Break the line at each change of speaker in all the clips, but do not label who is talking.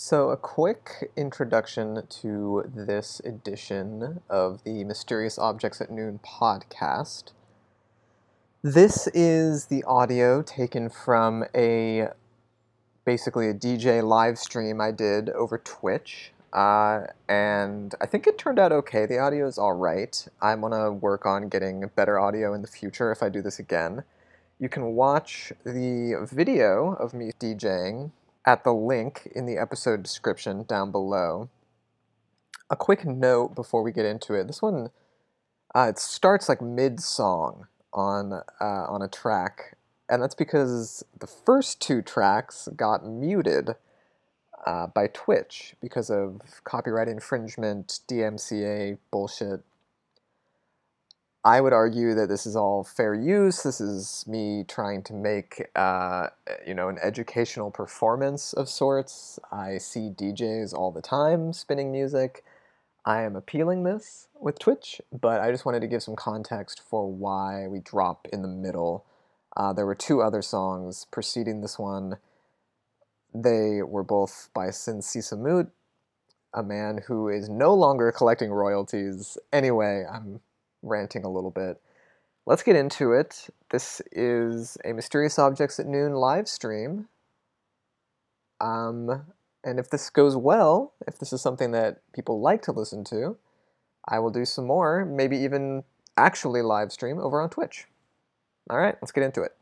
So, a quick introduction to this edition of the Mysterious Objects at Noon podcast. This is the audio taken from a basically a DJ live stream I did over Twitch. Uh, and I think it turned out okay. The audio is all right. I want to work on getting better audio in the future if I do this again. You can watch the video of me DJing at the link in the episode description down below. A quick note before we get into it. This one, uh, it starts like mid-song on uh, on a track, and that's because the first two tracks got muted uh, by Twitch because of copyright infringement, DMCA bullshit, I would argue that this is all fair use. This is me trying to make, uh, you know, an educational performance of sorts. I see DJs all the time spinning music. I am appealing this with Twitch, but I just wanted to give some context for why we drop in the middle. Uh, there were two other songs preceding this one. They were both by Sinn Sisamouth, a man who is no longer collecting royalties. Anyway, I'm ranting a little bit. Let's get into it. This is a Mysterious Objects at Noon live stream. Um, and if this goes well, if this is something that people like to listen to, I will do some more, maybe even actually live stream over on Twitch. All right, let's get into it.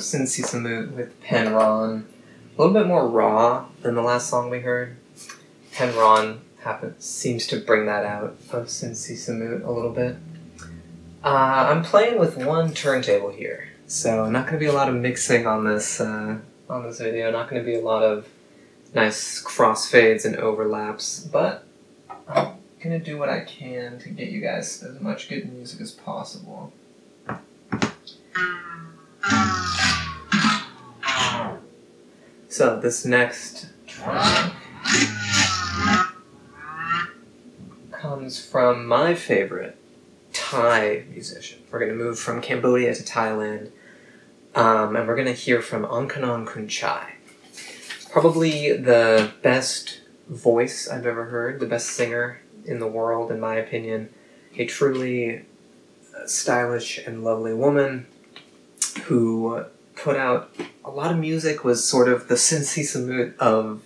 Sisamouth with Penron. A little bit more raw than the last song we heard. Penron seems to bring that out of Sinn Sisamouth a little bit. Uh, I'm playing with one turntable here, so not going to be a lot of mixing on this uh, on this video. Not going to be a lot of nice crossfades and overlaps, but I'm going to do what I can to get you guys as much good music as possible. So this next comes from my favorite Thai musician. We're going to move from Cambodia to Thailand.
um, and we're going to hear from Onkanong Kunchai. Probably the best voice I've ever heard, the best singer in the world, in my opinion. A truly stylish and lovely woman who put out a lot of music, was sort of the Sinn Sisamouth of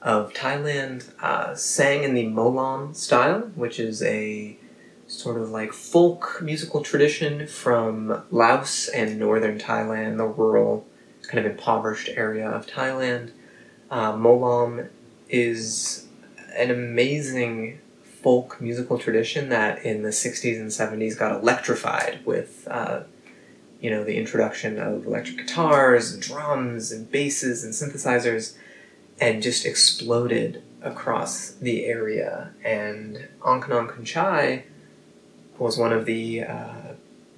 of Thailand, uh, sang in the Molam style, which is a sort of like folk musical tradition from Laos and northern Thailand, the rural, kind of impoverished area of Thailand. Uh, Molam is an amazing folk musical tradition that in the 60s and 70s got electrified with uh, you know the introduction of electric guitars and drums and basses and synthesizers and just exploded across the area. And Onkanong Kunchai was one of the uh,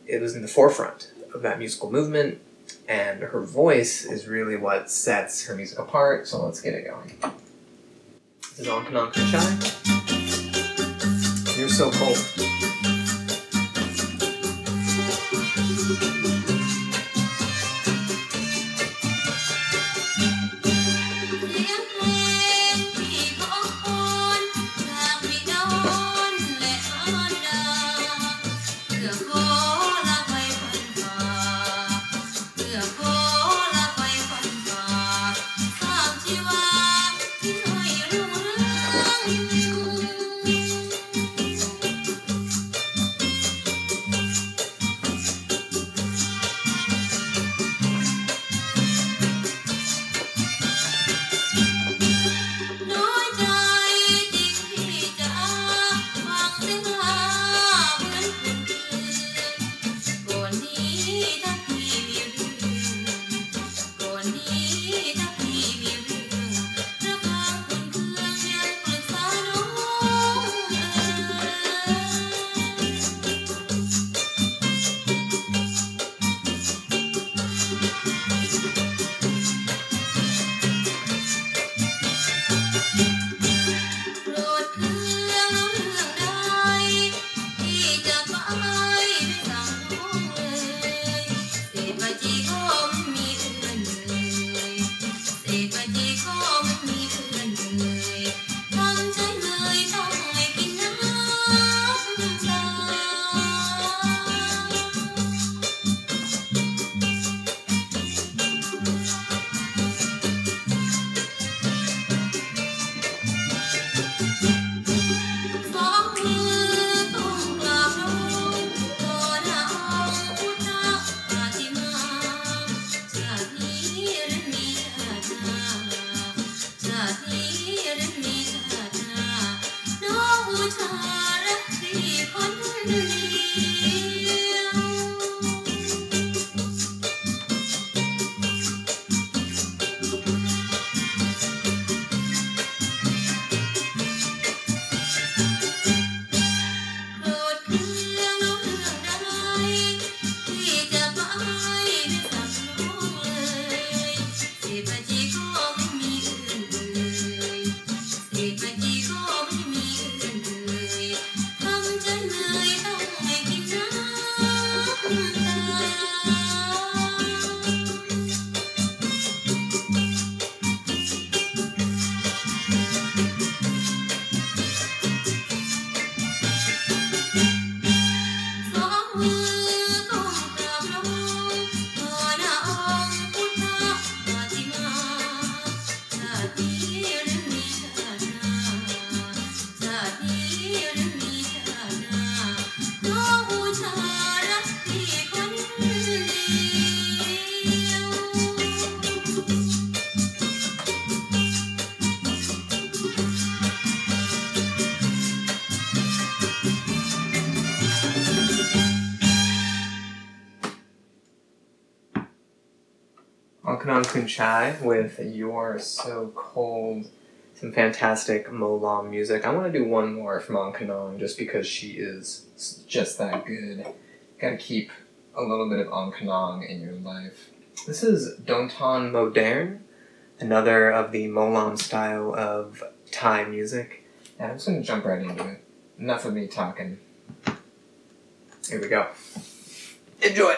it was in the forefront of that musical movement and her voice is really what sets her music apart. So let's get it going. This is Onkanong Kunchai you're so cold. Thank you. Kunchai with You're So Cold. Some fantastic Molam music. I want to do one more from Onkanong just because she is just that good. Gotta keep a little bit of Onkanong in your life. This is Donton Modern, another of the Molam style of Thai music. And I'm just gonna jump right into it. Enough of me talking. Here we go. Enjoy!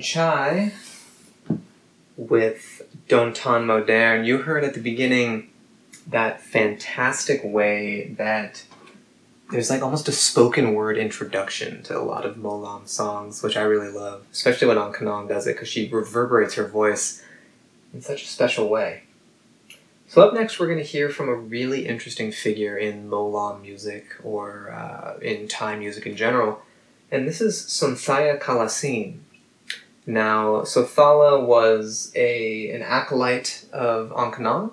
Chai with Don Ton Moderne. You heard at the beginning that fantastic way that there's like almost a spoken word introduction to a lot of Molam songs, which I really love, especially when On Kanong does it because she reverberates her voice in such a special way. So up next, we're going to hear from a really interesting figure in Molam music or uh, in Thai music in general, and this is Sonthaya Kalasin. Now, Sonthaya was a an acolyte of On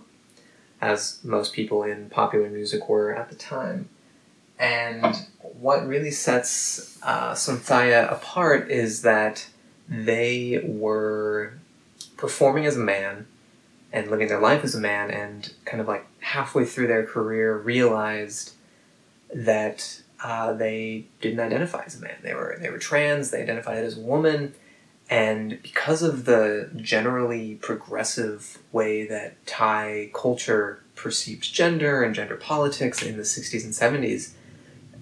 as most people in popular music were at the time. And what really sets uh, Sonthaya apart is that they were performing as a man and living their life as a man, and kind of like halfway through their career realized that uh, they didn't identify as a man. They were they were trans. They identified as a woman and because of the generally progressive way that Thai culture perceived gender and gender politics in the 60s and 70s,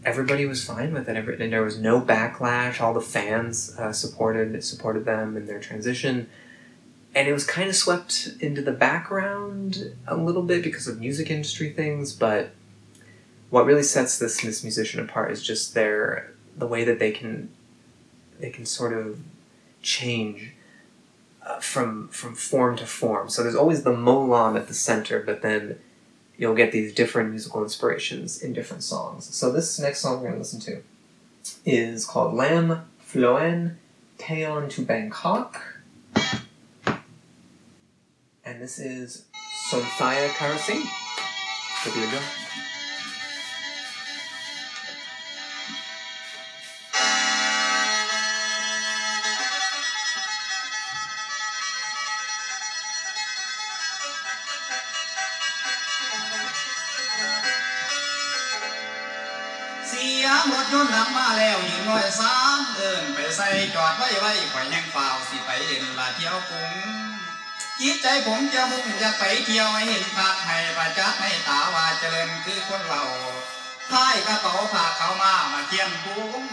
everybody was fine with it. And there was no backlash. All the fans uh, supported supported them in their transition. And it was kind of swept into the background a little bit because of music industry things. But what really sets this this musician apart is just their the way that they can they can sort of change uh, from from form to form. So there's always the molam at the center, but then you'll get these different musical inspirations in different songs. So this next song we're going to listen to is called Lam Floen Teon to Bangkok. And this is Sonthaya Kalasin. Hope you enjoy.
แล้วยืนร้อยสามเอินไปใส่จอดไว้ไว้ข่อยยังเปล่าสิไปเล่นลาเที่ยวกรุงจิตใจผมจะมุ่งจะไปเที่ยวให้เห็นภาพให้ประจักษ์ให้ตาว่าเจริญคือคนเราท้ายกระเป๋าผ้าเขามามาเทียนปุ้ง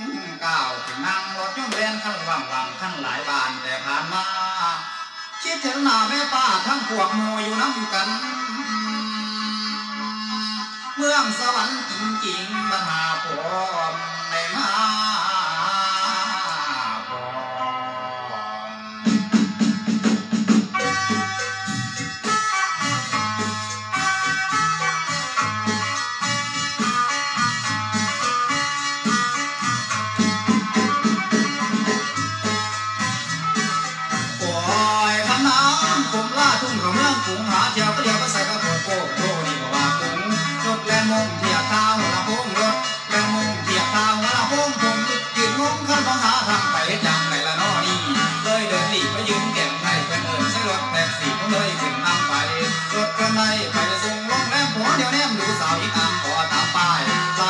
ก้าวถึงนั่งรถยนต์แล่นขั้นว่างว่างขั้นหลายบานแต่ผ่านมาคิดถึงหน้าแม่ป้าทั้งพวกโมอยู่น้ำกัน เมืองสวรรค์จริงๆมหาพรหมในม Ah. เลยขึ้นนำไปรถกันในไปส่งโรงแรมหัวเดียวแนมดูสาวอีกอันขอตามไป้า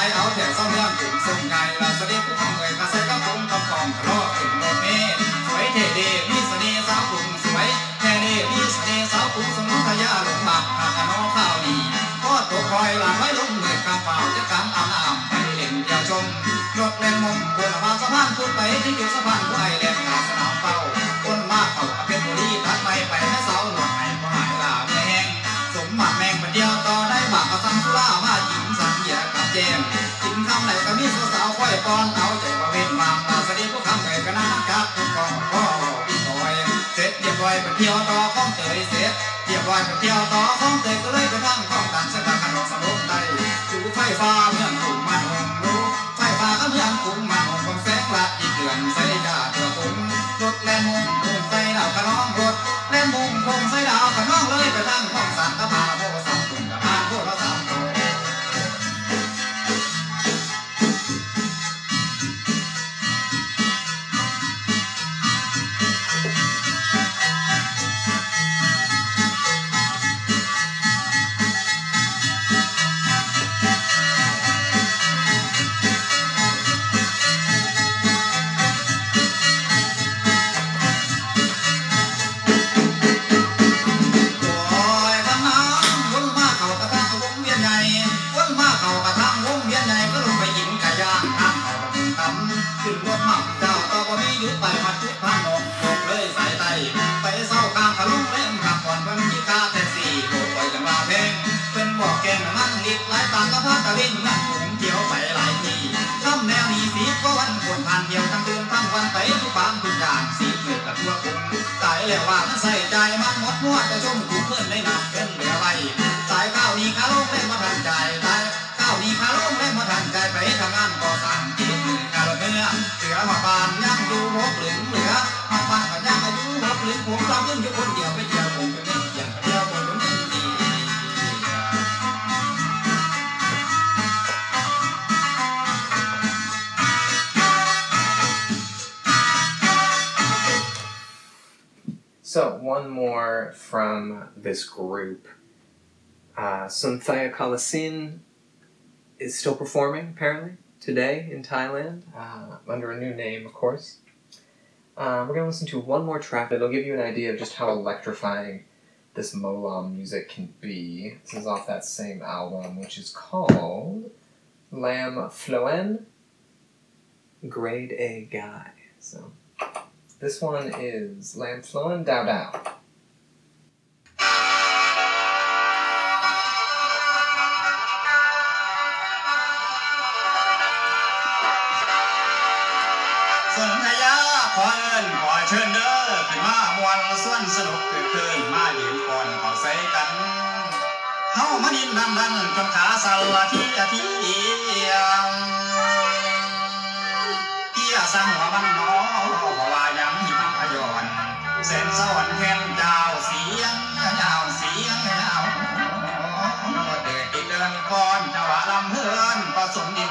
ยเอาแถวเศร้าเมืองกรุงส่งไงลาเสด็จผู้ทำเงยกระใส่กระโปรงกำกองกระโดดขึ้นรถเมล์สวยเท่เดมีเสน่ห์สาวกรุงสวยแท่เดมีเสน่ห์สาวกรุงสมุทยาลงบักหากน้องข้าวดีพอตัวคอยหลังไว้ลงเหนื่อยกำเป่าจะกำอาบน้ำไปเล่นเที่ยวชมรถแล่นมงบนมาสะพานพูดไปที่จุดสะพานผู้ไอแล่นกาสนามเป้าคนมากเขาเป็นบุรีตัดไปไปแม่สาวหลวงให้พอห บากกระซังสุรามาจิงสังเหียกับแจมกินคำไหนก็มีสาวๆคอยป้อนเอาใจประเวทวางตาสดีผู้คำไหนก็น่ากักทุกกองก็พี่ถอยเสร็จเรียบร้อยไปเที่ยวต่อข้องเตยเสร็จเรียบร้อยไปเที่ยวต่อข้องเตยก็เลยไปทั้งข้องต่างสถานขนมสนุกได้จูไฟฟ้าเมืองกรุงมันหงรู้ไฟฟ้าก็เมืองกรุงมันหงของแสงละอีเดือนใส่ยาตัวตุงรถแล่นมุงมุงใส่ดาวขน้องรถแล่นมุงคงใส่ดาวขน้องเลยไปทั้งข้องสันตะพา
this group. Uh, Sunthaya Kalasin is still performing, apparently, today in Thailand, uh, under a new name, of course. Uh, we're going to listen to one more track that'll give you an idea of just how electrifying this Molam music can be. This is off that same album, which is called Lam Floen Grade A Guy. So, this one is Lam Floen Dao Dao.
มามวนส่วนสนุกคือคืนมายืนก่อนเขาใส่กันเฮามานินดันดันจนขาสั่นละทีละทีเอียงเอียสังหัวมันหนอเพราะว่ายังมีมันพยอนเส้นสวรรค์แค้นเจ้าเสียงยาวเสียงยาวเดือดติดเดินก่อนจังหวะลำเฮือนผสมดิน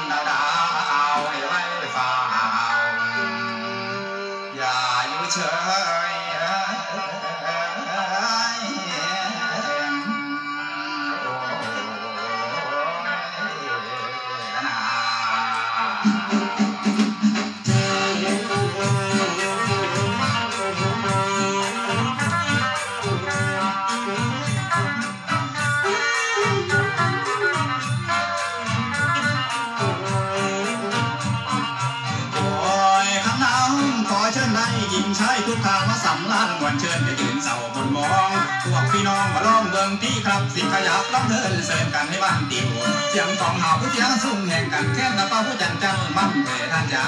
ดีครับสิขยับล้องเดินเสริมกันให้บ้านดีหัวเสียงสองหาผู้เสียงสุ่มแห่งกันแค่นะป้าผู้จันจังมั่นเถิท่านจ๋า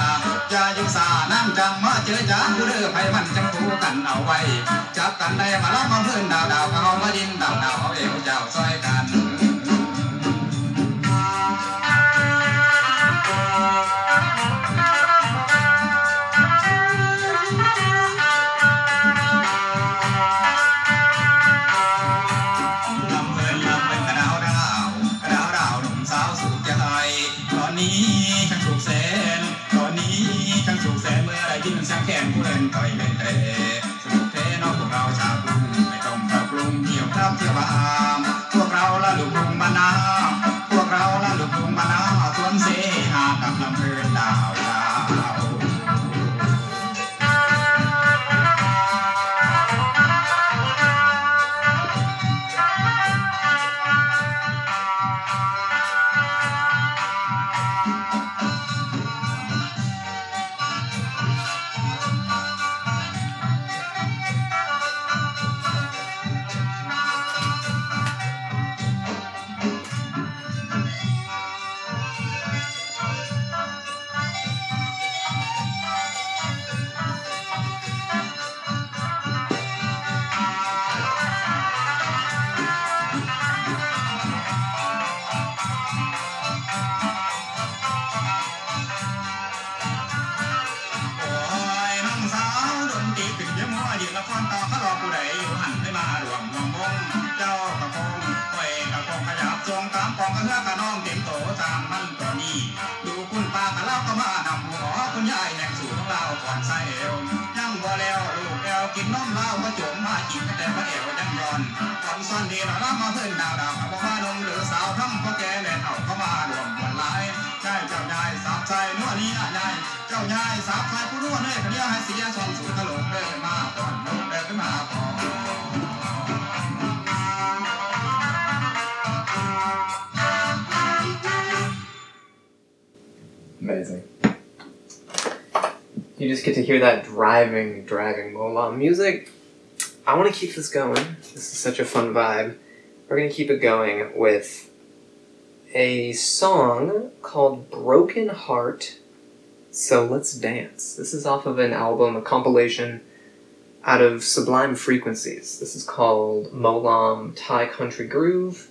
อยาอยู่สานั่งจังมาเจอจ้าผู้เด้อไผมันจังถูกันเอาไว้จับกันได้มาล้อมมาเพื่อนดาวดาวเขามาดินดาวดาวเอาเอวเจ้าซอยกัน
Abraham. hear that driving, dragging molam music, I want to keep this going. This is such a fun vibe. We're going to keep it going with a song called Broken Heart. So let's dance. This is off of an album, a compilation out of Sublime Frequencies. This is called Molam Thai Country Groove.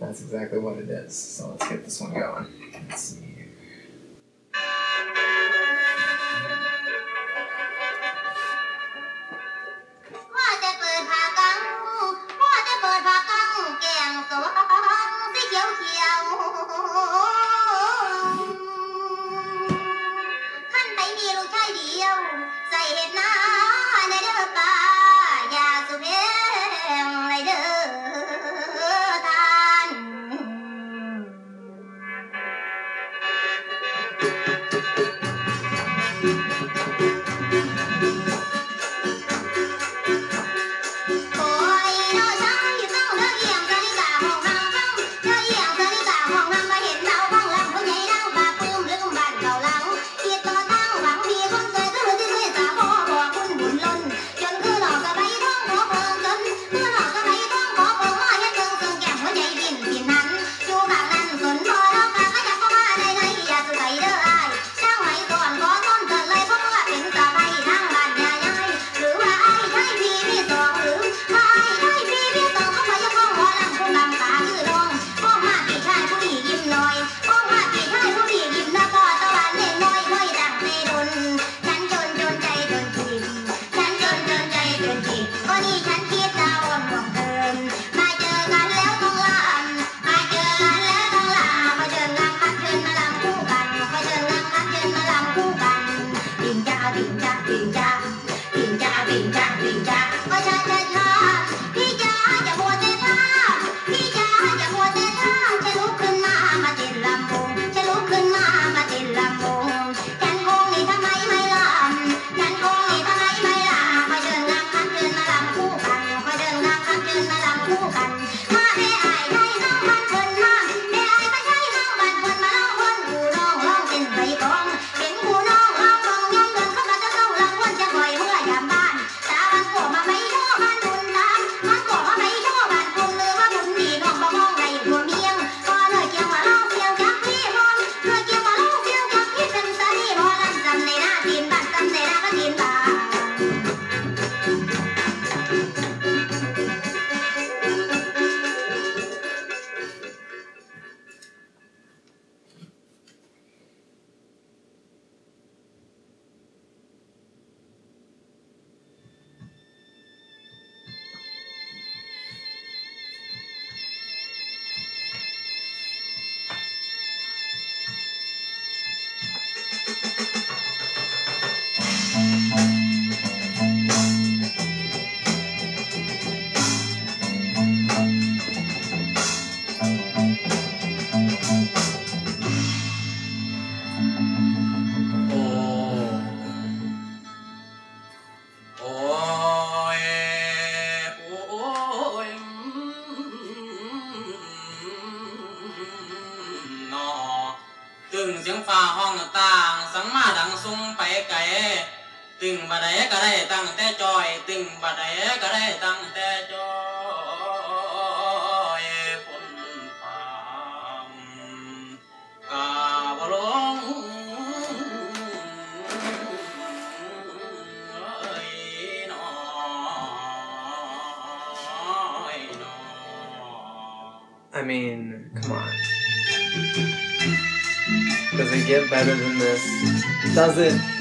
That's exactly what it is. So let's get this one going.
I mean, come on. Does it get better than this? Does it?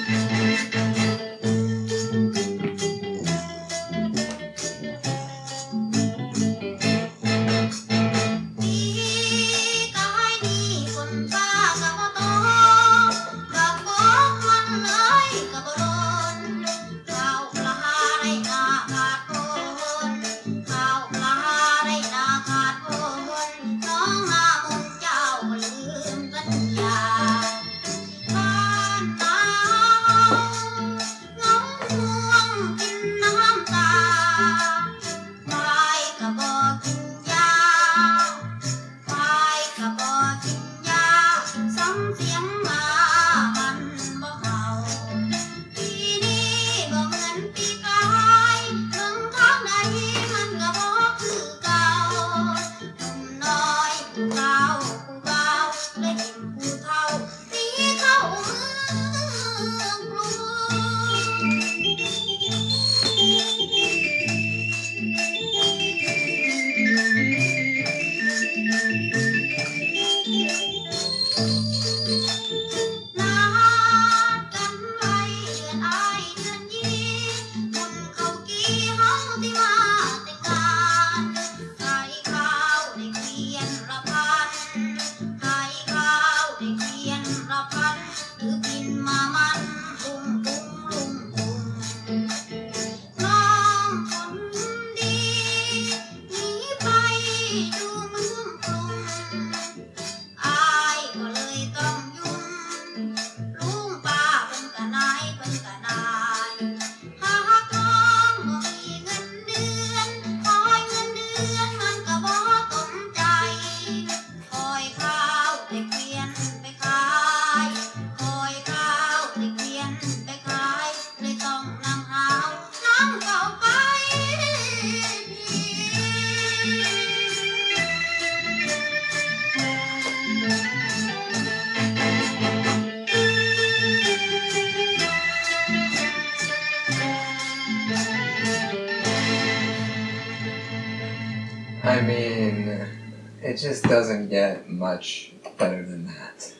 This doesn't get much better than that.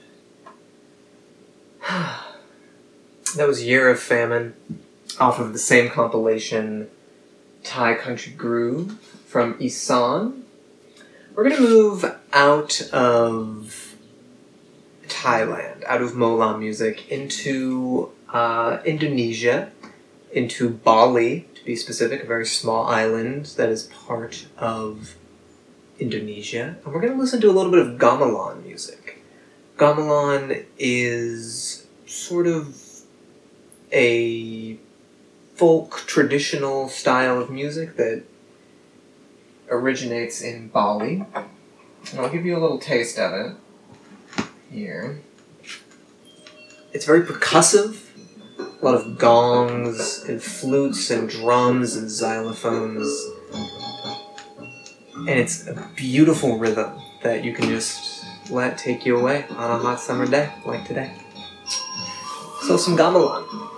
that was Year of Famine off of the same compilation, Thai Country Groove from Isan. We're going to move out of Thailand, out of Molam music, into uh, Indonesia, into Bali, to be specific, a very small island that is part of Indonesia, and we're going to listen to a little bit of gamelan music. Gamelan is sort of a folk traditional style of music that originates in Bali. And I'll give you a little taste of it here. It's very percussive, a lot of gongs and flutes and drums and xylophones and it's a beautiful rhythm that you can just let take you away on a hot summer day like today. So some gamelan.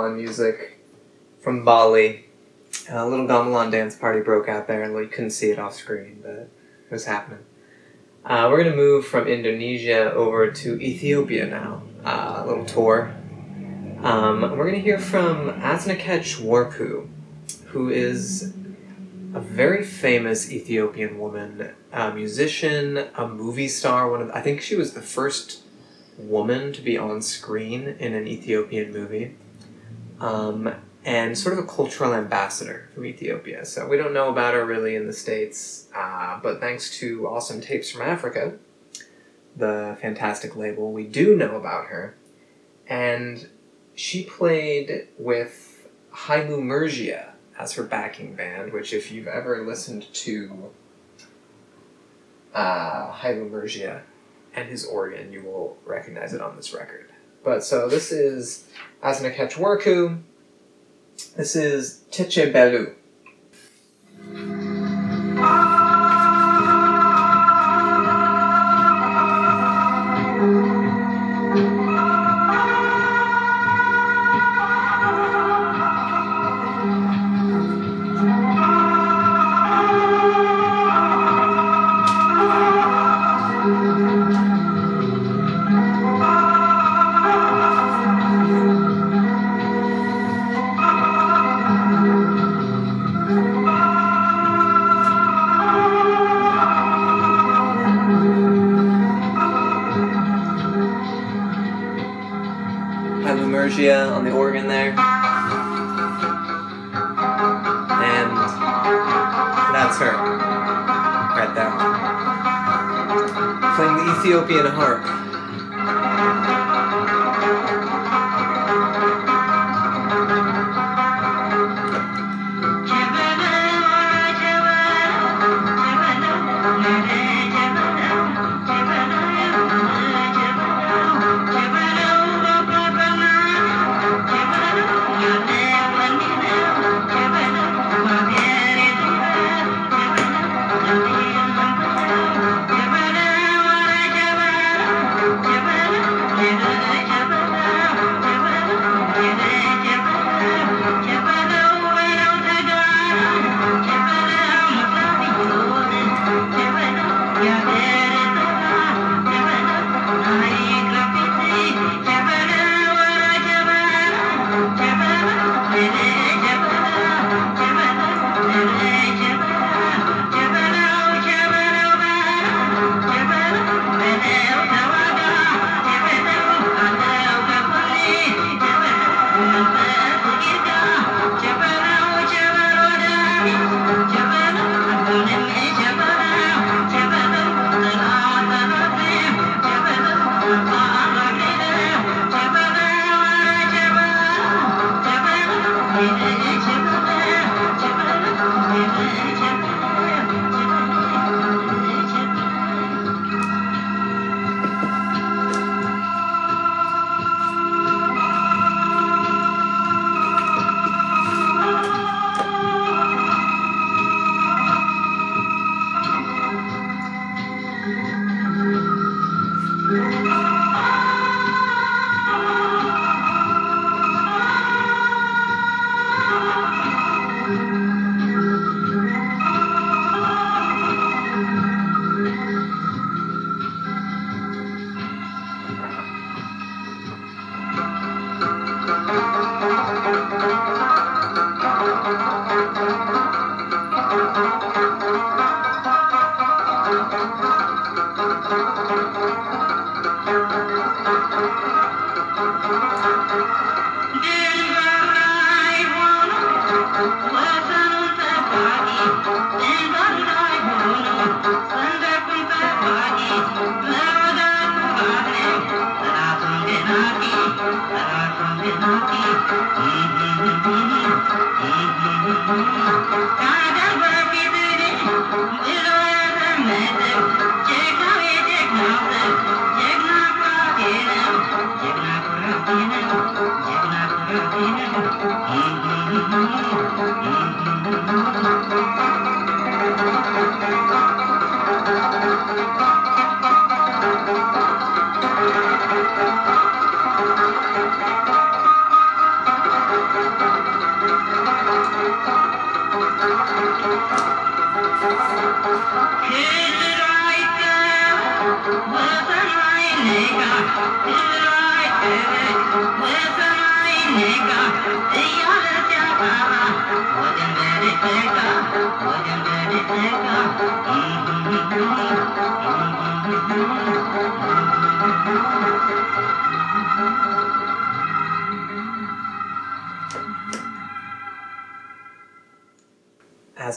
Gamelan music from Bali. A little gamelan dance party broke out there, and you couldn't see it off screen, but it was happening. Uh, we're gonna move from Indonesia over to Ethiopia now. Uh, a little tour. Um, we're gonna hear from Asnakech Warku, who is a very famous Ethiopian woman, a musician, a movie star. One of I think she was the first woman to be on screen in an Ethiopian movie, um, and sort of a cultural ambassador from Ethiopia. So we don't know about her really in the states, uh, but thanks to Awesome Tapes from Africa, the fantastic label, we do know about her, and she played with Hailu Mergia as her backing band, which if you've ever listened to uh, Hailu Mergia and his organ, you will recognize it on this record. But so this is Warku. This is Tiche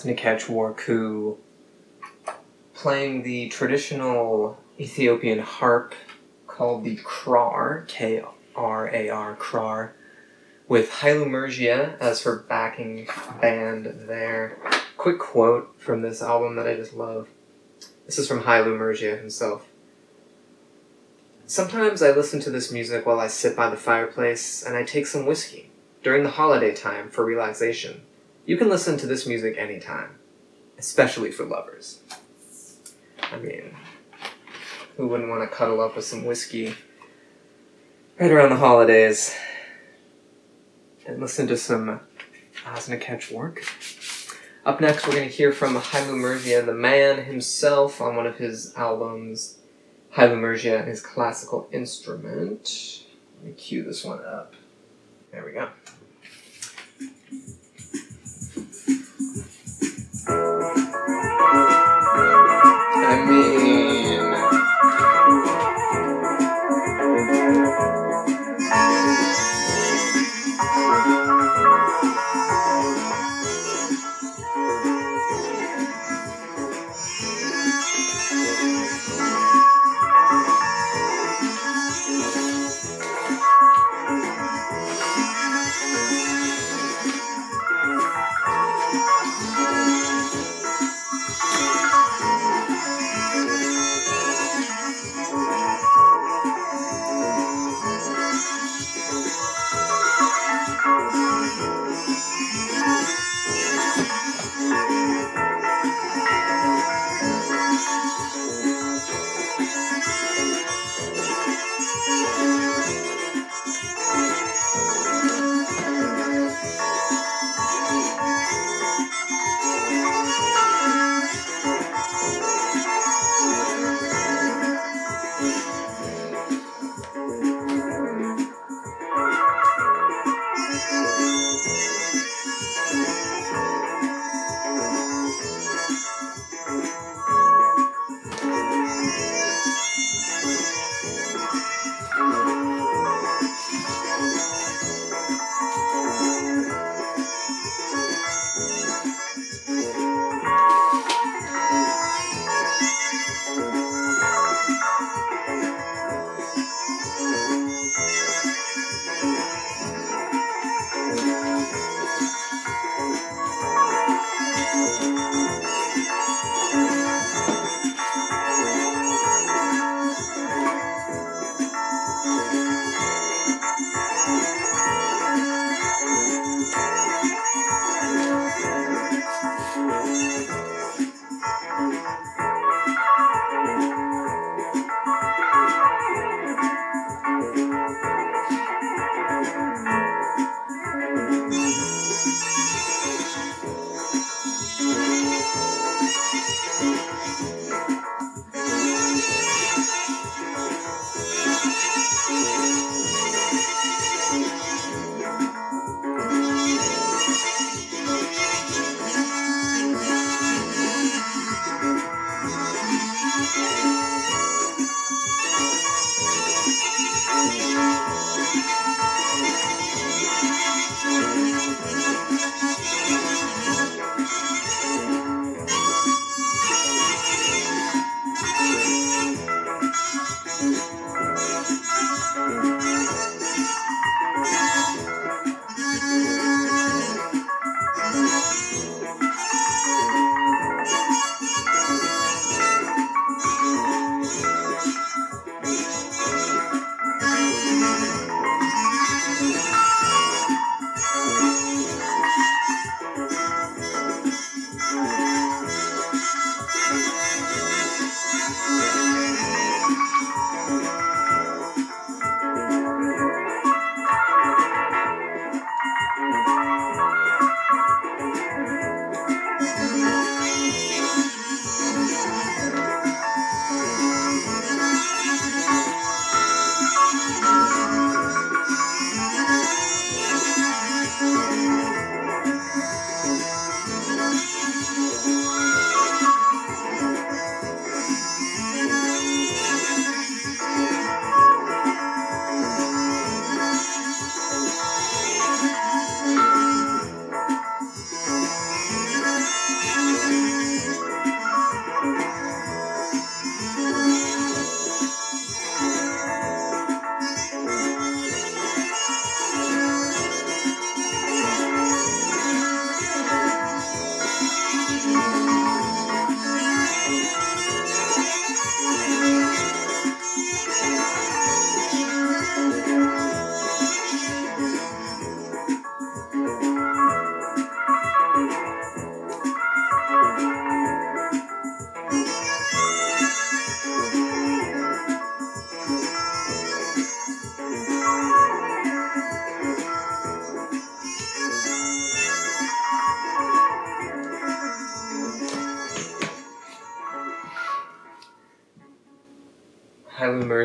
Asnakech Warku playing the traditional Ethiopian harp called the krar, K R A R, krar, with Hailu Mergia as her backing band there. Quick quote from this album that I just love. This is from Hailu Mergia himself. Sometimes I listen to this music while I sit by the fireplace and I take some whiskey during the holiday time for relaxation. You can listen to this music anytime, especially for lovers. I mean, who wouldn't want to cuddle up with some whiskey right around the holidays and listen to some Osna work? Up next, we're going to hear from Hailu Mergia, the man himself, on one of his albums, Hailu Mergia and his classical instrument. Let me cue this one up. There we go.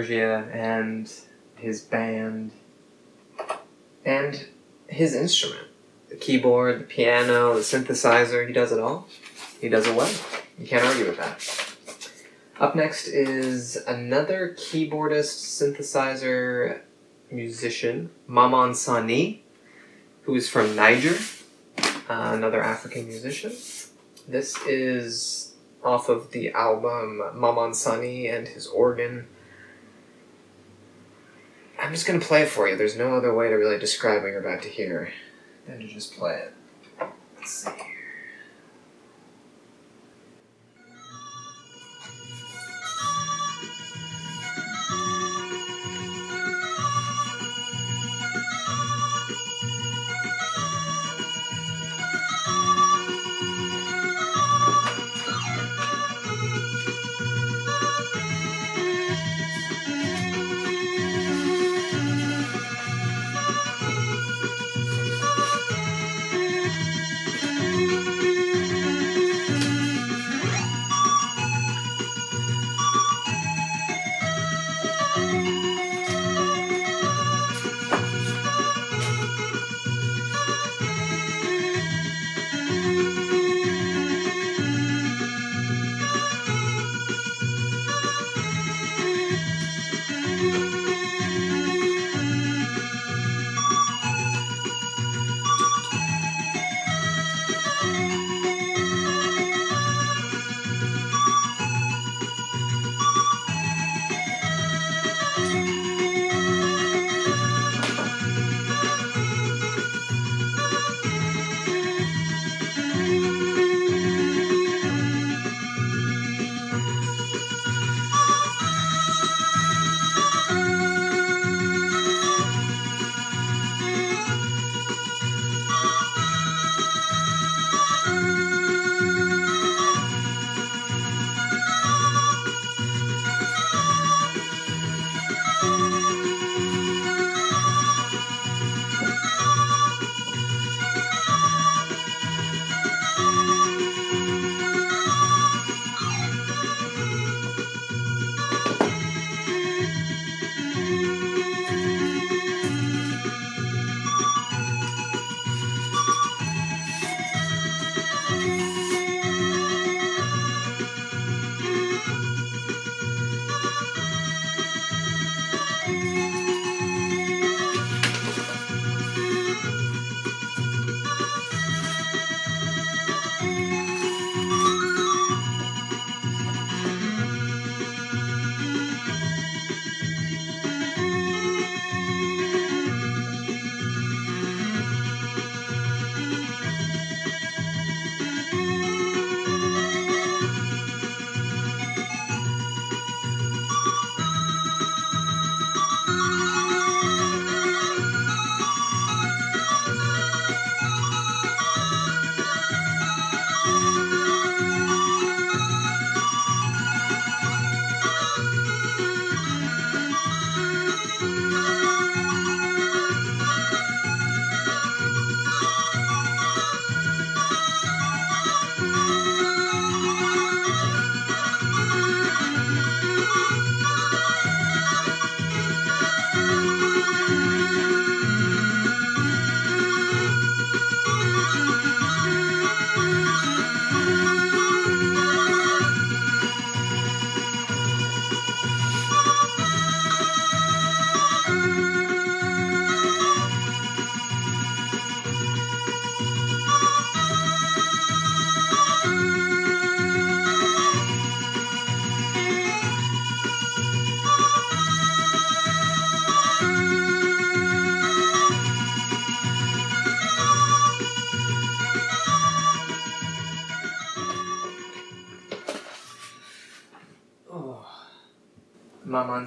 Mergia and his band and his instrument. The keyboard, the piano, the synthesizer, he does it all. He does it well. You can't argue with that. Up next is another keyboardist, synthesizer, musician, Maman Sani, who is from Niger, uh, another African musician. This is off of the album Maman Sani and his organ. I'm just gonna play it for you. There's no other way to really describe what you're about to hear than to just play it. Let's see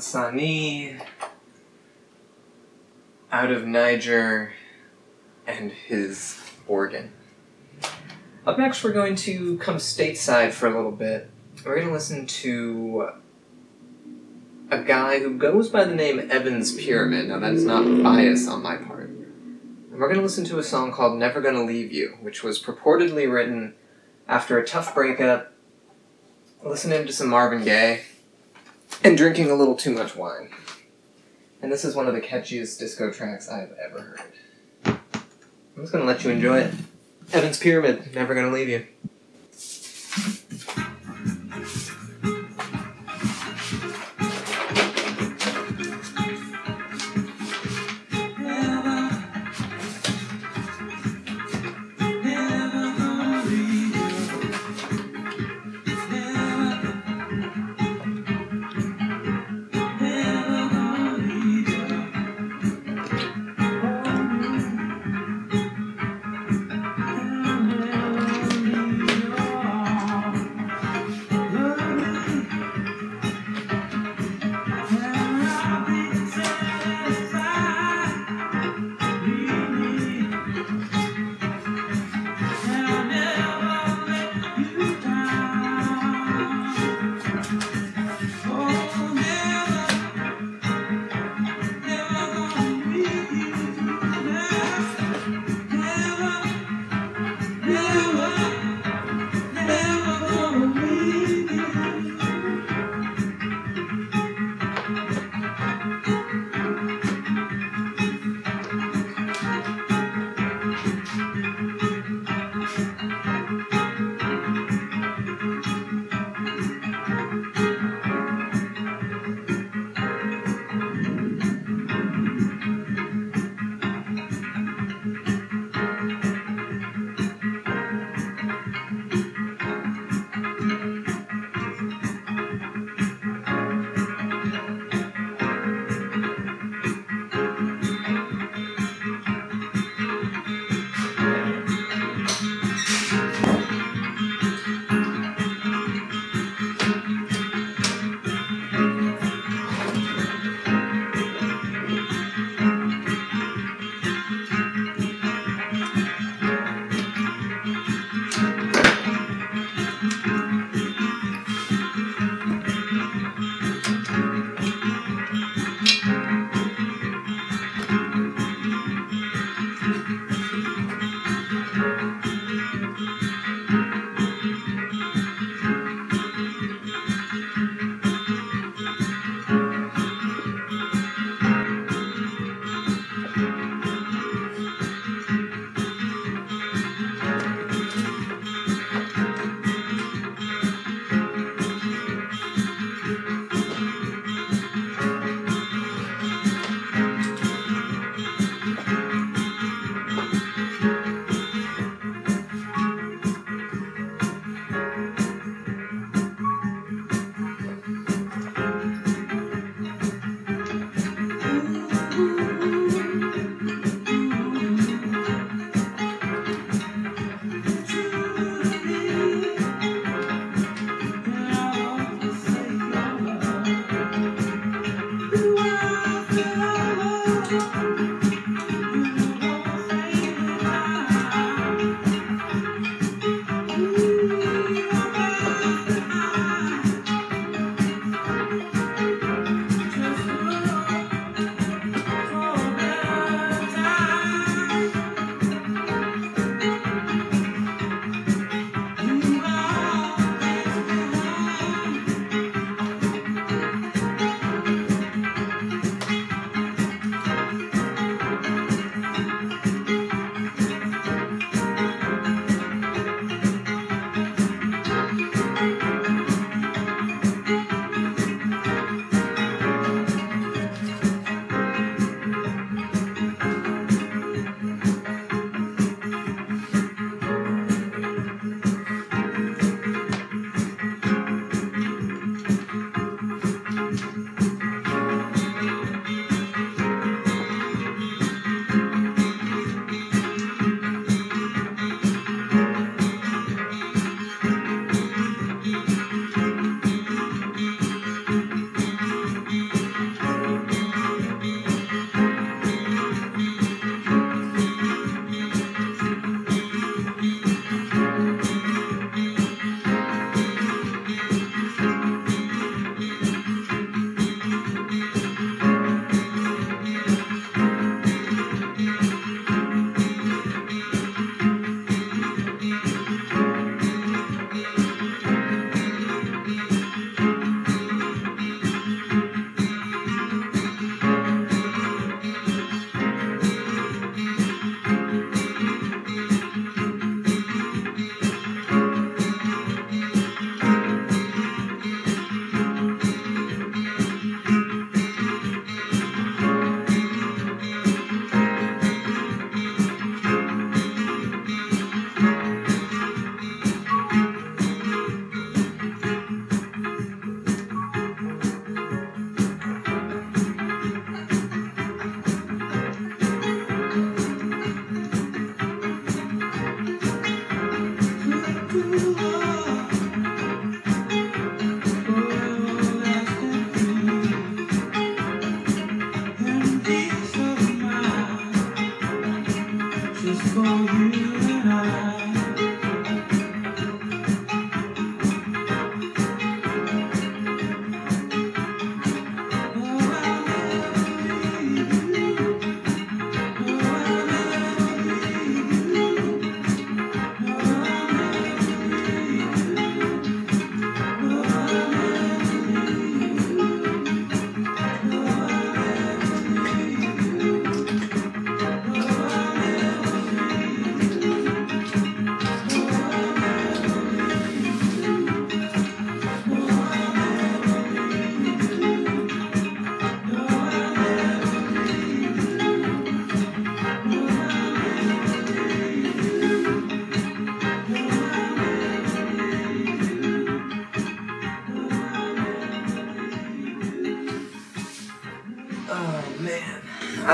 Sani out of Niger and his organ. Up next, we're going to come stateside for a little bit. We're going to listen to a guy who goes by the name Evans Pyramid. Now, that is not bias on my part. And we're going to listen to a song called Never Gonna Leave You, which was purportedly written after a tough breakup, listening to some Marvin Gaye,
and drinking a little too much wine. And this is one of the catchiest disco tracks I've ever heard. I'm just gonna let you enjoy it. Evans Pyramid, never gonna leave you.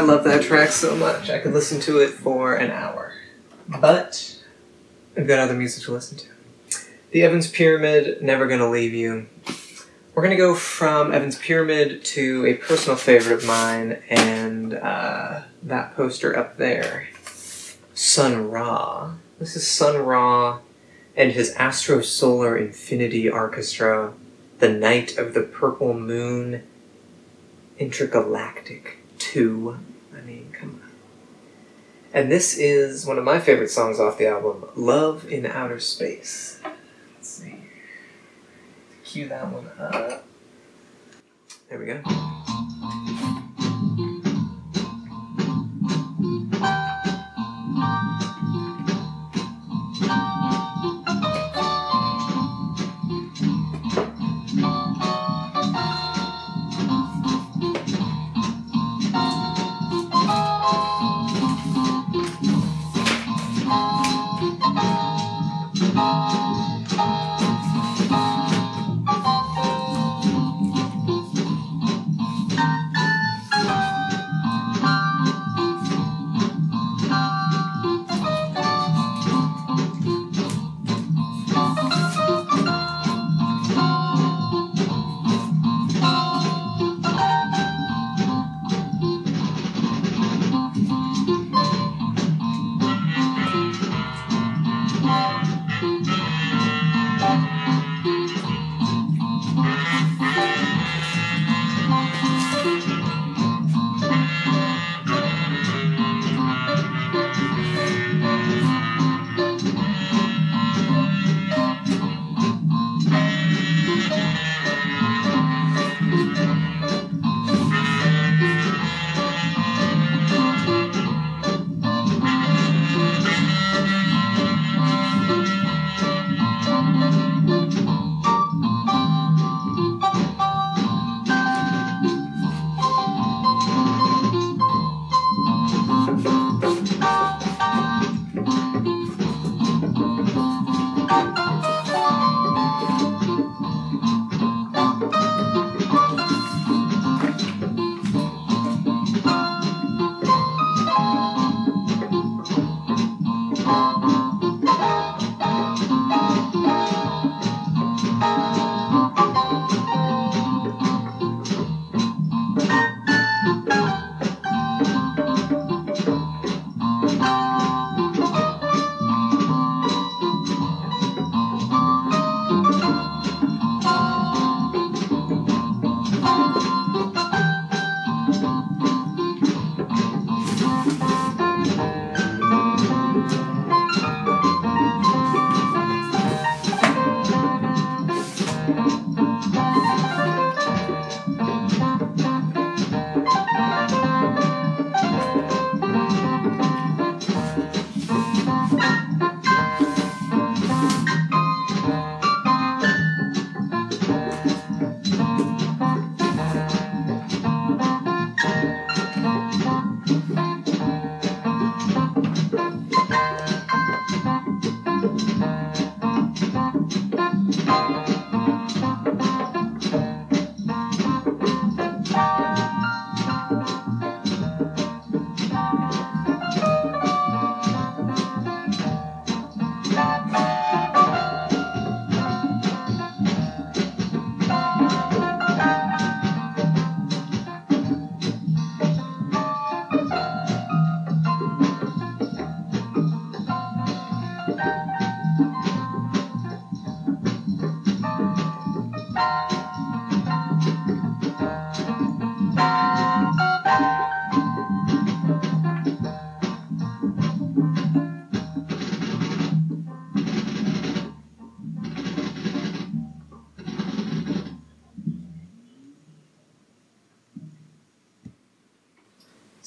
Love that track so much. I could listen to it for an hour. But I've got other music to listen to. The Evans Pyramid, Never Gonna Leave You. We're gonna go from Evans Pyramid to a personal favorite of mine, and uh, that poster up there, Sun Ra. This is Sun Ra and his Astro Solar Infinity Arkestra, The Night of the Purple Moon, Intergalactic 2. I mean, come on. And this is one of my favorite songs off the album, Love in Outer Space. Let's see. Cue that one up. There we go.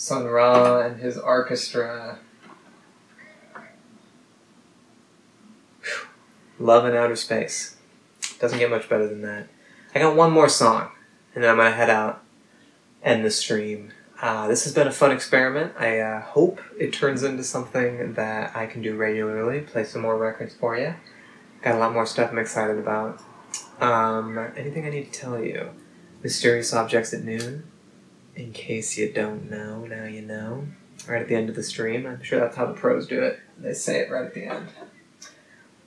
Sun Ra and his orchestra. Love in Outer Space. Doesn't get much better than that. I got one more song, and then I'm gonna head out, end the stream. Uh, this has been a fun experiment. I uh, hope it turns into something that I can do regularly, play some more records for you. Got a lot more stuff I'm excited about. Um, anything I need to tell you? Mysterious Objects at Noon? In case you don't know, now you know. Right at the end of the stream. I'm sure that's how the pros do it. They say it right at the end.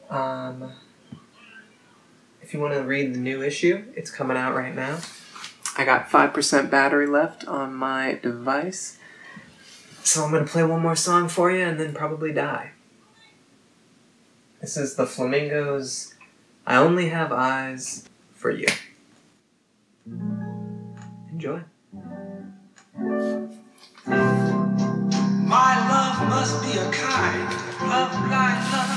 Um, if you want to read the new issue, it's coming out right now. I got 5% battery left on my device. So I'm going to play one more song for you and then probably die. This is the Flamingos. I only have eyes for you. Enjoy.
My love must be a kind of blind love.